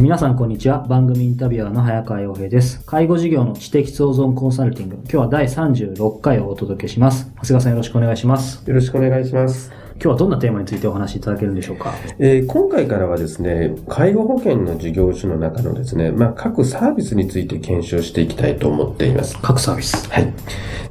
皆さんこんにちは。番組インタビュアーの早川洋平です。介護事業の知的創造コンサルティング。今日は第36回をお届けします。長谷川さんよろしくお願いします。よろしくお願いします。今日はどんなテーマについてお話しいただけるんでしょうか？えー、今回からはですね、介護保険の事業種の中のですね、まあ、各サービスについて検証していきたいと思っています。各サービス。はい。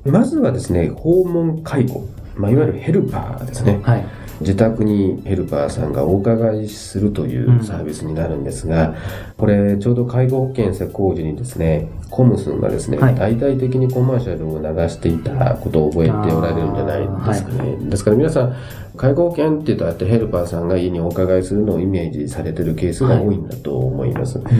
まずはですね、訪問介護。まあ、いわゆるヘルパーですね。はい。自宅にヘルパーさんがお伺いするというサービスになるんですが、うん、これちょうど介護保険施工時にですね、コムスンがですね、はい、大々的にコマーシャルを流していたことを覚えておられるんじゃないですかね。はい、ですから皆さん、介護保険って言うとあってヘルパーさんが家にお伺いするのをイメージされてるケースが多いんだと思います。はい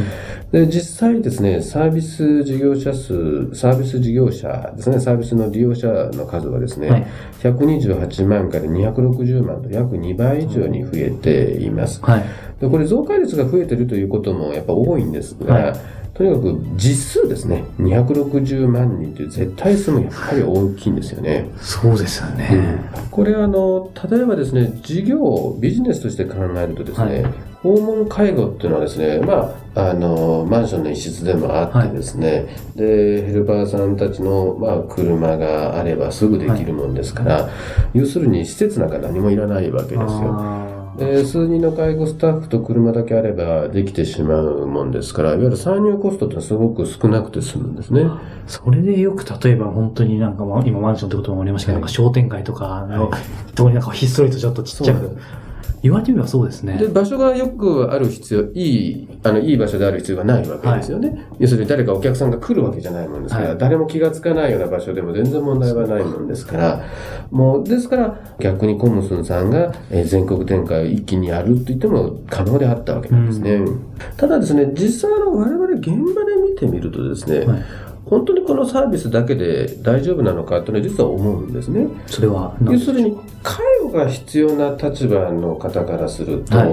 で実際ですね、サービス事業者数、サービス事業者ですね、サービスの利用者の数はですね、はい、128万から260万と約2倍以上に増えています。はい、でこれ増加率が増えてるということもやっぱ多いんですが、はいとにかく実数ですね、260万人という絶対数もやっぱり大きいんですよね。そうですよね。うん、これあの、例えばですね、事業、ビジネスとして考えるとですね、はい、訪問介護っていうのはですね、まあ、あの、マンションの一室でもあってですね、はい、で、ヘルパーさんたちの、まあ、車があればすぐできるもんですから、はい、要するに施設なんか何もいらないわけですよ。えー、数人の介護スタッフと車だけあればできてしまうもんですから、いわゆる参入コストってすごく少なくて済むんですね。それでよく例えば本当になんか、今マンションってこともありましたけど、はい、なんか商店街とかの、はい、とこになんかひっそりとちょっとちっちゃく、言われてみればそうですね。で、場所がよくある必要、いい、あの、いい場所である必要がないわけですよね。はい、要するに誰かお客さんが来るわけじゃないもんですから、はい、誰も気がつかないような場所でも全然問題はないもんですから、もう、ですから、逆にコムスンさんが、え全国展開を一気にやると言っても可能であったわけなんですね。うん、ただですね、実際の我々現場で見てみるとですね、はい本当にこのサービスだけで大丈夫なのかというのは実は思うんですね。それは要するに介護が必要な立場の方からすると、は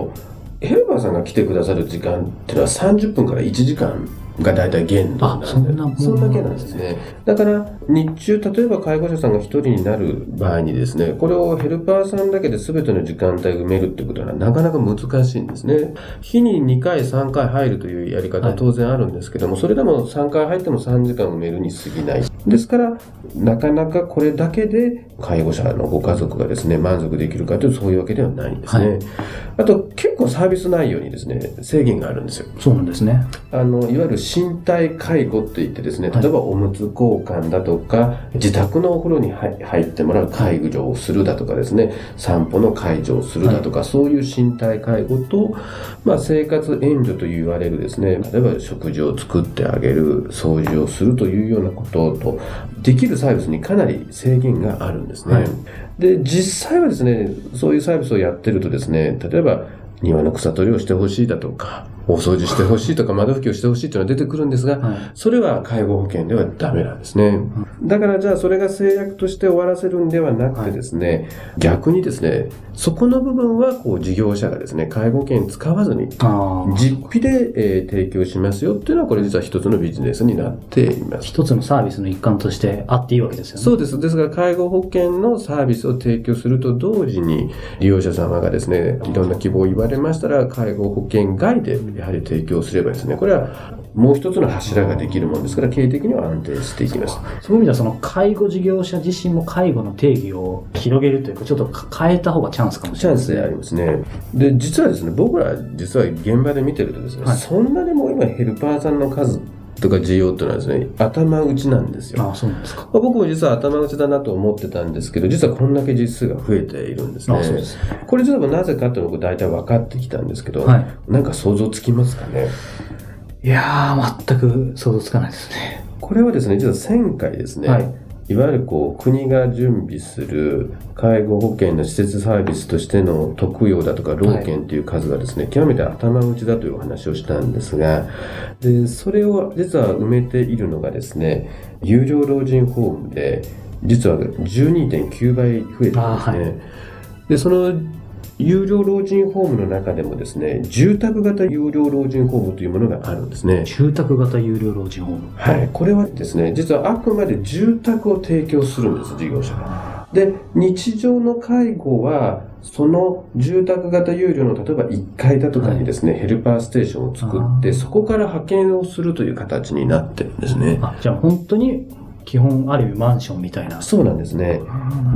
い、ヘルパーさんが来てくださる時間っていうのは30分から1時間が大体限度なんでそんなそんだけなんですね。だから日中例えば介護者さんが1人になる場合にですねこれをヘルパーさんだけで全ての時間帯埋めるってことはなかなか難しいんですね。日に2回3回入るというやり方は当然あるんですけども、はい、それでも3回入っても3時間埋めるに過ぎない。ですからなかなかこれだけで介護者のご家族がですね満足できるかというとそういうわけではないんですね。はい、あと結構サービス内容にですね制限があるんですよ。そうなんですね。あのいわゆる身体介護って言ってですね、例えばおむつ交換だとか、自宅のお風呂に入ってもらう介護をするだとかですね、散歩の介助をするだとか、そういう身体介護と、まあ、生活援助と言われるですね、例えば食事を作ってあげる、掃除をするというようなことと、できるサービスにかなり制限があるんですね。はい、で、実際はですね、そういうサービスをやってるとですね、例えば庭の草取りをしてほしいだとか、お掃除してほしいとか窓拭きをしてほしいというのは出てくるんですが、はい、それは介護保険ではダメなんですね。だからじゃあそれが制約として終わらせるんではなくてですね、はい、逆にですね、そこの部分はこう事業者がですね、介護保険使わずに実費で、えー、提供しますよっていうのはこれ実は一つのビジネスになっています。一つのサービスの一環としてあっていいわけですよね。そうです。ですから介護保険のサービスを提供すると同時に利用者様がですね、いろんな希望を言われましたら介護保険外でやはり提供すればですね、これはもう一つの柱ができるものですから、経営的には安定していきます。そういう意味では、その介護事業者自身も介護の定義を広げるというか、ちょっと変えた方がチャンスかもしれない、チャンスでありますね。で、実はですね、僕ら実は現場で見てるとですね、はい、そんなにも今ヘルパーさんの数とか需要っていうのはですね、頭打ちなんですよ。あそうなんですか。まあ僕も実は頭打ちだなと思ってたんですけど、実はこんだけ実数が増えているんですね。あそうですこれ実はなぜかっていうのが大体分かってきたんですけど、はいなんか想像つきますかね？いやー、全く想像つかないですね。これはですね、実は1000回ですね、はいい、わゆるこう国が準備する介護保険の施設サービスとしての特養だとか老犬という数がですね、極めて頭打ちだというお話をしたんですが、でそれを実は埋めているのがですね、有料老人ホームで、実は12.9倍増えてるんですね。あはいで、その有料老人ホームの中でもですね、住宅型有料老人ホームというものがあるんですね。住宅型有料老人ホーム。はい、これはですね、実はあくまで住宅を提供するんです、事業者が。で、日常の介護は、その住宅型有料の例えば1階だとかにですね、ヘルパーステーションを作って、そこから派遣をするという形になってるんですね。あ、じゃあ本当に基本ある意味マンションみたいな。そうなんですね。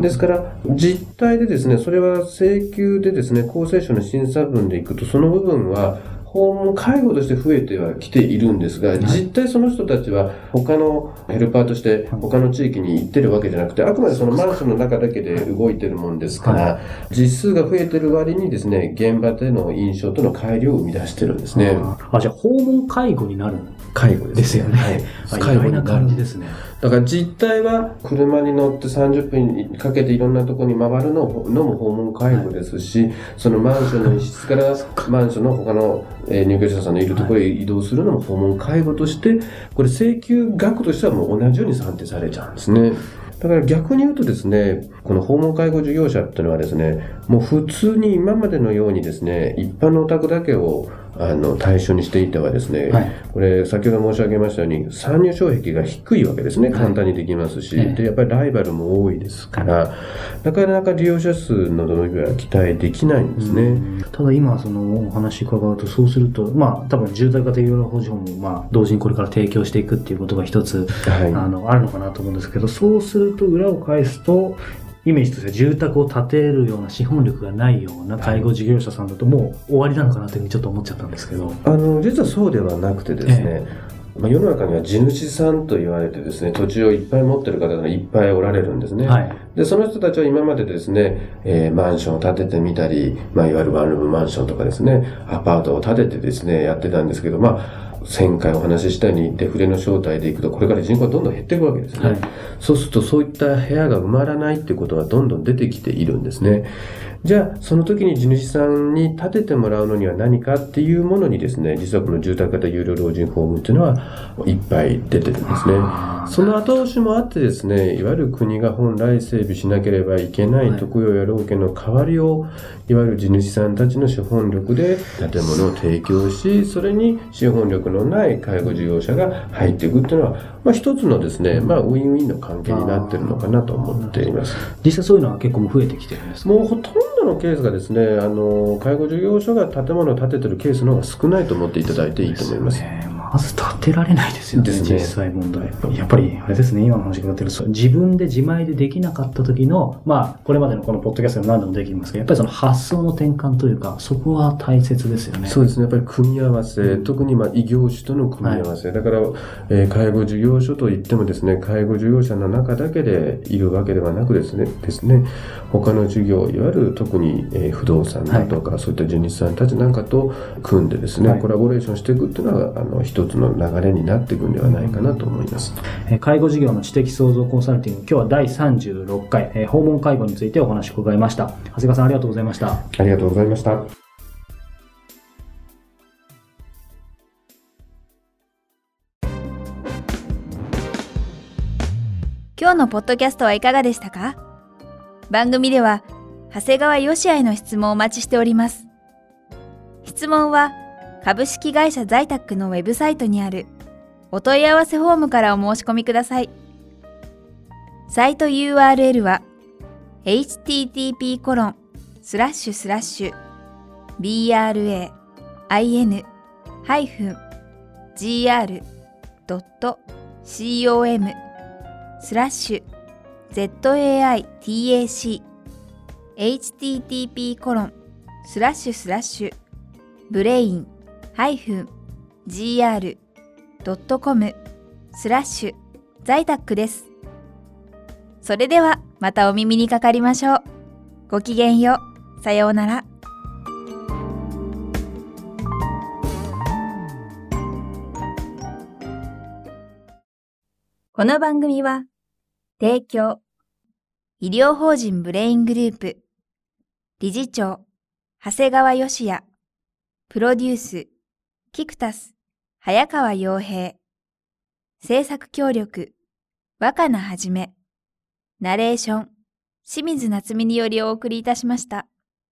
ですから、実態でですね、それは請求でですね、厚生省の審査分でいくと、その部分は、訪問介護として増えてはきているんですが、実態その人たちは他のヘルパーとして他の地域に行ってるわけじゃなくて、あくまでそのマンションの中だけで動いてるもんですから、実数が増えてる割にですね、現場での印象との乖離を生み出してるんですね。あ、じゃあ訪問介護になる介護ですよね。はい。意外な感じですね。だから実態は車に乗って30分かけていろんなところに回るのも訪問介護ですし、そのマンションの一室からマンションの他の、えー入居者さんのいるところへ移動するのも訪問介護として、これ請求額としてはもう同じように算定されちゃうんですね。だから逆に言うとですね、この訪問介護事業者っていうのはですね、もう普通に今までのようにですね、一般のお宅だけをあの対象にしていてはですね、はいこれ先ほど申し上げましたように参入障壁が低いわけですね。はい簡単にできますし、ええで、やっぱりライバルも多いですから、なかなか利用者数の伸びは期待できないんですね。ただ今そのお話伺うとそうするとまあ多分住宅型有料保持ホームをまあ同時にこれから提供していくっていうことが一つはい。あのあるのかなと思うんですけどそうすると裏を返すとイメージとしては住宅を建てるような資本力がないような介護事業者さんだともう終わりなのかなというふうにちょっと思っちゃったんですけど。あの、実はそうではなくてですね、まあ、世の中には地主さんと言われてですね、土地をいっぱい持ってる方がいっぱいおられるんですね。はい。で、その人たちは今までですね、えーマンションを建ててみたり、まあ、いわゆるワンルームマンションとかですね、アパートを建ててですね、やってたんですけど、まあ、前回お話ししたようにデフレの正体でいくと、これから人口がどんどん減っていくわけですね。はいそうすると、そういった部屋が埋まらないっていうことはどんどん出てきているんですね。じゃあ、その時に地主さんに建ててもらうのには何かっていうものにですね、実はこの住宅型有料老人ホームっていうのはいっぱい出てるんですね。その後押しもあってですね、いわゆる国が本来整備しなければいけないはい。特養や老犬の代わりを、いわゆる地主さんたちの資本力で建物を提供し、それに資本力のない介護事業者が入っていくっていうのは、まあ一つのですね、まあウィンウィンの関係になってるのかなと思っています。実際そういうのは結構増えてきてるんですか？もうほとんどのケースがですね、あの、介護事業所が建物を建ててるケースの方が少ないと思っていただいていいと思います。ねまず建てられないですよね、ね実際問題。やっぱり、あれですね、今の話伺ってると、自分で自前でできなかった時の、まあ、これまでのこのポッドキャストでも何度もできますけど、やっぱりその発想の転換というか、そこは大切ですよね。そうですね。やっぱり組み合わせ、特にまあ異業種との組み合わせ。だから、えー介護事業所といってもですね、介護事業者の中だけでいるわけではなくですね、ですね、他の事業、いわゆる特に、えー不動産だとか、そういった地主さんたちなんかと組んでですね、はいコラボレーションしていくっていうのが、あの、一つの流れになっていくんではないかなと思います。えー介護事業の知的創造コンサルティング、今日は第36回、えー訪問介護についてお話を伺いました。長谷川さんありがとうございました。ありがとうございました。今日のポッドキャストはいかがでしたか？番組では長谷川よしあへの質問をお待ちしております質問は株式会社在宅のウェブサイトにある。お問い合わせフォームからお申し込みください。サイト URL は http コロンスラッシュスラッシュ bra-in-gr.com スラッシュ zaitac http コロンスラッシュスラッシュブレイン -gr.com .com スラッシュ在宅です。それではまたお耳にかかりましょう。ごきげんよう。さようなら。この番組は、提供、医療法人ブレイングループ、理事長、長谷川義也、プロデュース、キクタス、早川洋平、制作協力、若菜はじめ、ナレーション、清水夏美によりお送りいたしました。